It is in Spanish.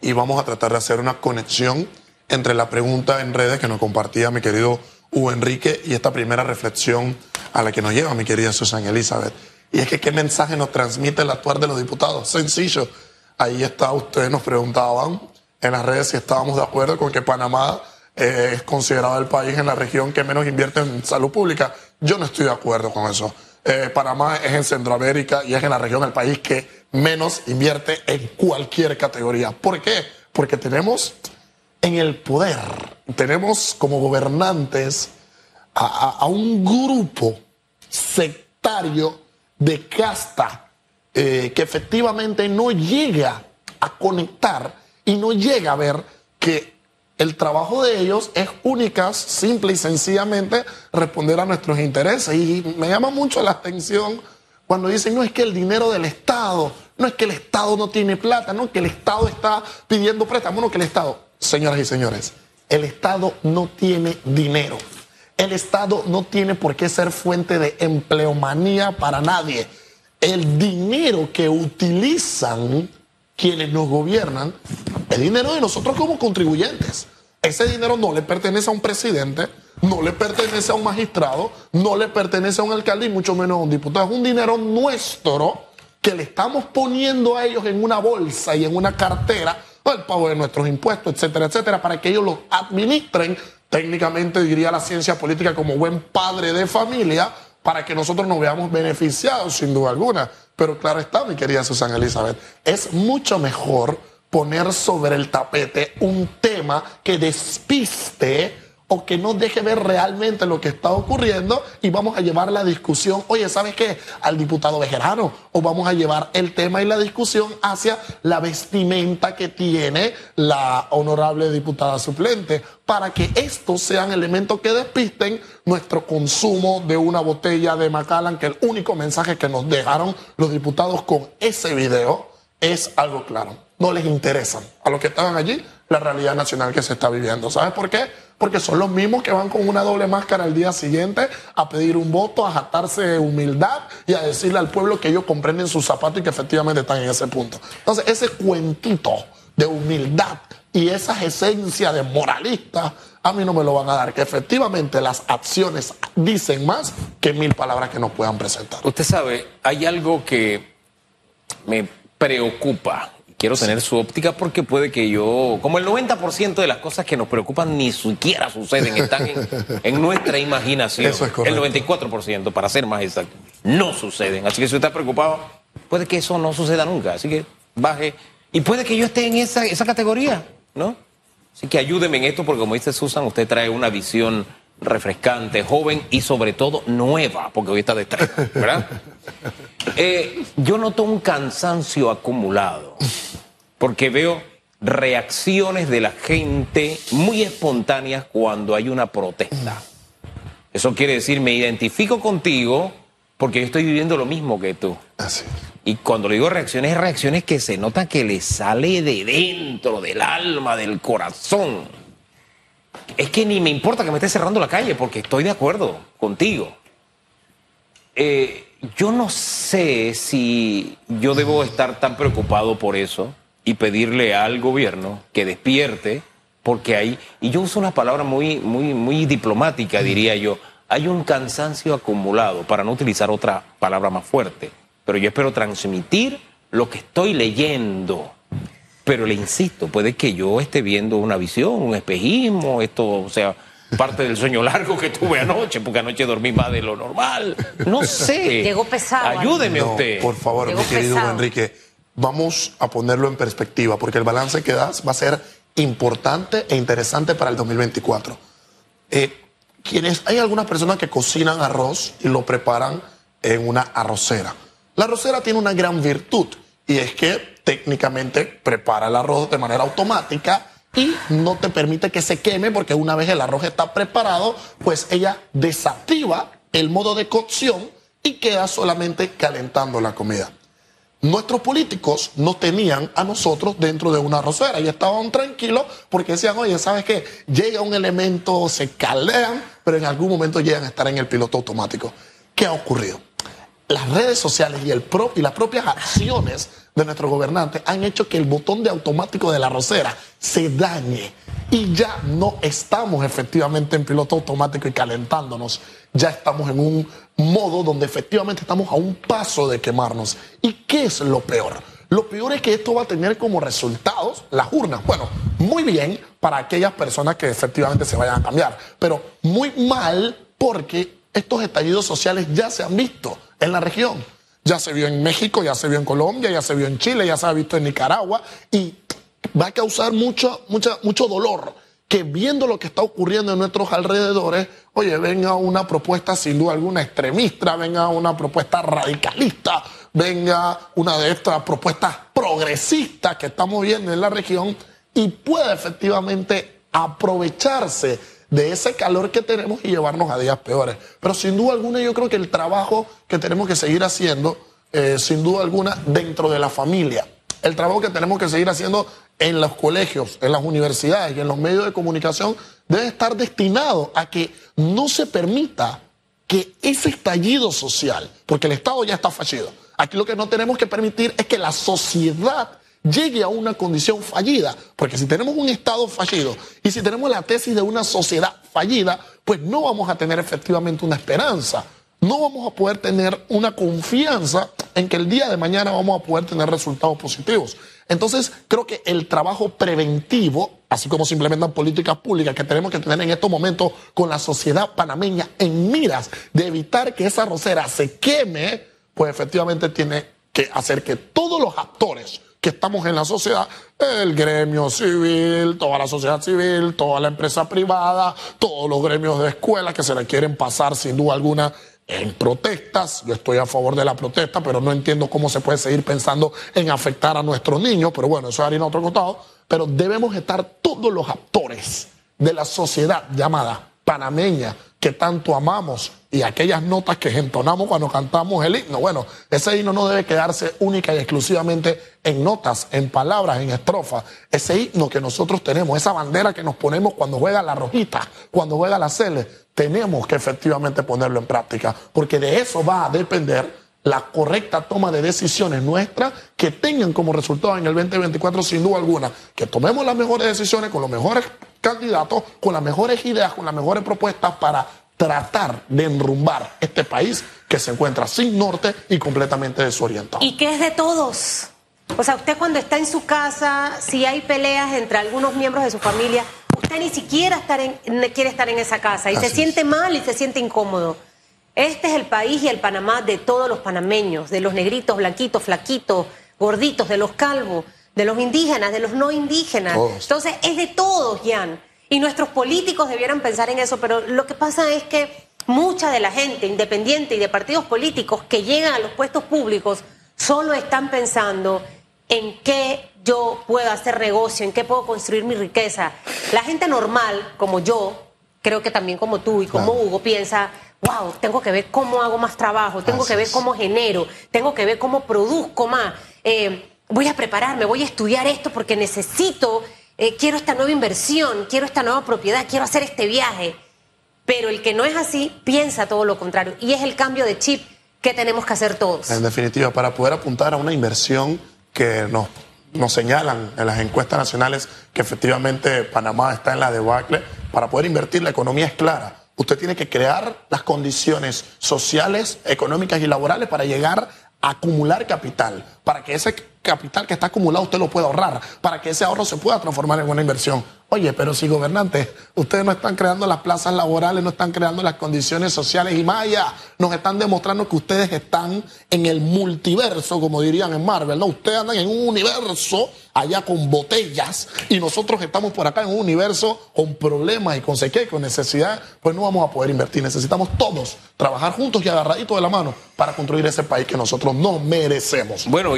y vamos a tratar de hacer una conexión entre la pregunta en redes que nos compartía mi querido Hugo Enrique y esta primera reflexión a la que nos lleva mi querida Susana Elizabeth. Y es que qué mensaje nos transmite el actuar de los diputados. Sencillo. Ahí está, ustedes nos preguntaban en las redes si estábamos de acuerdo con que Panamá eh, es considerado el país en la región que menos invierte en salud pública. Yo no estoy de acuerdo con eso. Eh, Panamá es en Centroamérica y es en la región el país que menos invierte en cualquier categoría. ¿Por qué? Porque tenemos en el poder, tenemos como gobernantes a, un grupo sectario de casta eh, que efectivamente no llega a conectar y no llega a ver que el trabajo de ellos es única, simple y sencillamente responder a nuestros intereses. Y me llama mucho la atención cuando dicen, no es que el dinero del Estado, no es que el Estado no tiene plata, no es que el Estado está pidiendo préstamo, no que el Estado, señoras y señores, el Estado no tiene dinero. El Estado no tiene por qué ser fuente de empleomanía para nadie. El dinero que utilizan quienes nos gobiernan es dinero de nosotros como contribuyentes. Ese dinero no le pertenece a un presidente, no le pertenece a un magistrado, no le pertenece a un alcalde y mucho menos a un diputado. Es un dinero nuestro que le estamos poniendo a ellos en una bolsa y en una cartera, el pago de nuestros impuestos, etcétera, etcétera, para que ellos lo administren. Técnicamente diría la ciencia política como buen padre de familia, para que nosotros nos veamos beneficiados, sin duda alguna. Pero claro está, mi querida Susana Elizabeth, es mucho mejor poner sobre el tapete un tema que despiste o que no deje ver realmente lo que está ocurriendo y vamos a llevar la discusión, oye, ¿sabes qué? Al diputado Bejerano, o vamos a llevar el tema y la discusión hacia la vestimenta que tiene la honorable diputada suplente, para que estos sean elementos que despisten nuestro consumo de una botella de Macallan, que el único mensaje que nos dejaron los diputados con ese video es algo claro. No les interesan a los que estaban allí la realidad nacional que se está viviendo. ¿Sabes por qué? Porque son los mismos que van con una doble máscara al día siguiente a pedir un voto, a jactarse de humildad y a decirle al pueblo que ellos comprenden sus zapatos y que efectivamente están en ese punto. Entonces, ese cuentito de humildad y esa esencia de moralista, a mí no me lo van a dar, que efectivamente las acciones dicen más que mil palabras que nos puedan presentar. Usted sabe, hay algo que me preocupa quiero tener su óptica porque puede que yo, como el 90% de las cosas que nos preocupan ni siquiera suceden, están en, nuestra imaginación. Eso es el 94%, para ser más exacto, no suceden. Así que si usted está preocupado, puede que eso no suceda nunca. Así que baje. Y puede que yo esté en esa, esa categoría, ¿no? Así que ayúdeme en esto porque como dice Susan, usted trae una visión refrescante, joven y sobre todo nueva, porque hoy está de ¿verdad? Eh, yo noto un cansancio acumulado, porque veo reacciones de la gente muy espontáneas cuando hay una protesta. Eso quiere decir, me identifico contigo porque yo estoy viviendo lo mismo que tú. Así. Y cuando le digo reacciones, reacciones que se nota que le sale de dentro, del alma, del corazón. Es que ni me importa que me estés cerrando la calle porque estoy de acuerdo contigo. Eh, yo no sé si yo debo estar tan preocupado por eso y pedirle al gobierno que despierte, porque hay, y yo uso una palabra muy, muy, muy diplomática, diría yo, hay un cansancio acumulado, para no utilizar otra palabra más fuerte, pero yo espero transmitir lo que estoy leyendo. Pero le insisto, puede que yo esté viendo una visión, un espejismo, esto, o sea, parte del sueño largo que tuve anoche, porque anoche dormí más de lo normal. No sé. Llegó pesado. Ayúdeme usted. Por favor, mi querido Enrique, vamos a ponerlo en perspectiva, porque el balance que das va a ser importante e interesante para el 2024. Eh, quienes, hay algunas personas que cocinan arroz y lo preparan en una arrocera. La arrocera tiene una gran virtud y es que técnicamente prepara el arroz de manera automática y no te permite que se queme porque una vez el arroz está preparado, pues ella desactiva el modo de cocción y queda solamente calentando la comida. Nuestros políticos no tenían a nosotros dentro de una arrocera y estaban tranquilos porque decían, oye, ¿sabes qué? Llega un elemento, se calean, pero en algún momento llegan a estar en el piloto automático. ¿Qué ha ocurrido? Las redes sociales y, el y las propias acciones de nuestros gobernantes han hecho que el botón de automático de la rosera se dañe y ya no estamos efectivamente en piloto automático y calentándonos. Ya estamos en un modo donde efectivamente estamos a un paso de quemarnos. ¿Y qué es lo peor? Lo peor es que esto va a tener como resultados las urnas. Bueno, muy bien para aquellas personas que efectivamente se vayan a cambiar, pero muy mal porque estos estallidos sociales ya se han visto en la región. Ya se vio en México, ya se vio en Colombia, ya se vio en Chile, ya se ha visto en Nicaragua. Y va a causar mucho, mucha, mucho dolor que viendo lo que está ocurriendo en nuestros alrededores, oye, venga una propuesta sin duda alguna extremista, venga una propuesta radicalista, venga una de estas propuestas progresistas que estamos viendo en la región y pueda efectivamente aprovecharse de ese calor que tenemos y llevarnos a días peores. Pero sin duda alguna yo creo que el trabajo que tenemos que seguir haciendo, eh, sin duda alguna, dentro de la familia, el trabajo que tenemos que seguir haciendo en los colegios, en las universidades y en los medios de comunicación debe estar destinado a que no se permita que ese estallido social, porque el Estado ya está fallido, aquí lo que no tenemos que permitir es que la sociedad llegue a una condición fallida, porque si tenemos un Estado fallido y si tenemos la tesis de una sociedad fallida, pues no vamos a tener efectivamente una esperanza no vamos a poder tener una confianza en que el día de mañana vamos a poder tener resultados positivos. Entonces, creo que el trabajo preventivo, así como se implementan políticas públicas que tenemos que tener en estos momentos con la sociedad panameña en miras de evitar que esa rosera se queme, pues efectivamente tiene que hacer que todos los actores que estamos en la sociedad, el gremio civil, toda la sociedad civil, toda la empresa privada, todos los gremios de escuela que se le quieren pasar sin duda alguna en protestas. Yo estoy a favor de la protesta, pero no entiendo cómo se puede seguir pensando en afectar a nuestros niños. Pero bueno, eso es harina otro costado. Pero debemos estar todos los actores de la sociedad llamada panameña que tanto amamos y aquellas notas que entonamos cuando cantamos el himno. Bueno, ese himno no debe quedarse única y exclusivamente en notas, en palabras, en estrofas. Ese himno que nosotros tenemos, esa bandera que nos ponemos cuando juega la rojita, cuando juega la cele, tenemos que efectivamente ponerlo en práctica, porque de eso va a depender la correcta toma de decisiones nuestras que tengan como resultado en el 2024 sin duda alguna que tomemos las mejores decisiones con los mejores candidatos, con las mejores ideas, con las mejores propuestas para tratar de enrumbar este país que se encuentra sin norte y completamente desorientado. Y que es de todos. O sea, usted cuando está en su casa, si hay peleas entre algunos miembros de su familia, usted ni siquiera estar en, quiere estar en esa casa y se siente mal y se siente incómodo. Este es el país y el Panamá de todos los panameños, de los negritos, blanquitos, flaquitos, gorditos, de los calvos, de los indígenas, de los no indígenas. Entonces, es de todos, Jan. Y nuestros políticos debieran pensar en eso, pero lo que pasa es que mucha de la gente independiente y de partidos políticos que llegan a los puestos públicos solo están pensando en qué yo puedo hacer negocio, en qué puedo construir mi riqueza. La gente normal, como yo, creo que también como tú y como Hugo, piensa, wow, tengo que ver cómo hago más trabajo, tengo que ver cómo genero, tengo que ver cómo produzco más. Eh, voy a prepararme, voy a estudiar esto porque necesito, eh, quiero esta nueva inversión, quiero esta nueva propiedad, quiero hacer este viaje. Pero el que no es así piensa todo lo contrario. Y es el cambio de chip que tenemos que hacer todos. En definitiva, para poder apuntar a una inversión que nos, nos señalan en las encuestas nacionales que efectivamente Panamá está en la debacle, para poder invertir la economía es clara. Usted tiene que crear las condiciones sociales, económicas y laborales para llegar a acumular capital, para que ese capital que está acumulado usted lo pueda ahorrar, para que ese ahorro se pueda transformar en una inversión. Oye, pero si gobernantes, ustedes no están creando las plazas laborales, no están creando las condiciones sociales y allá, nos están demostrando que ustedes están en el multiverso, como dirían en Marvel, ¿no? Ustedes andan en un universo allá con botellas y nosotros estamos por acá en un universo con problemas y con sequía con necesidad, pues no vamos a poder invertir. Necesitamos todos trabajar juntos y agarraditos de la mano para construir ese país que nosotros no merecemos. Bueno,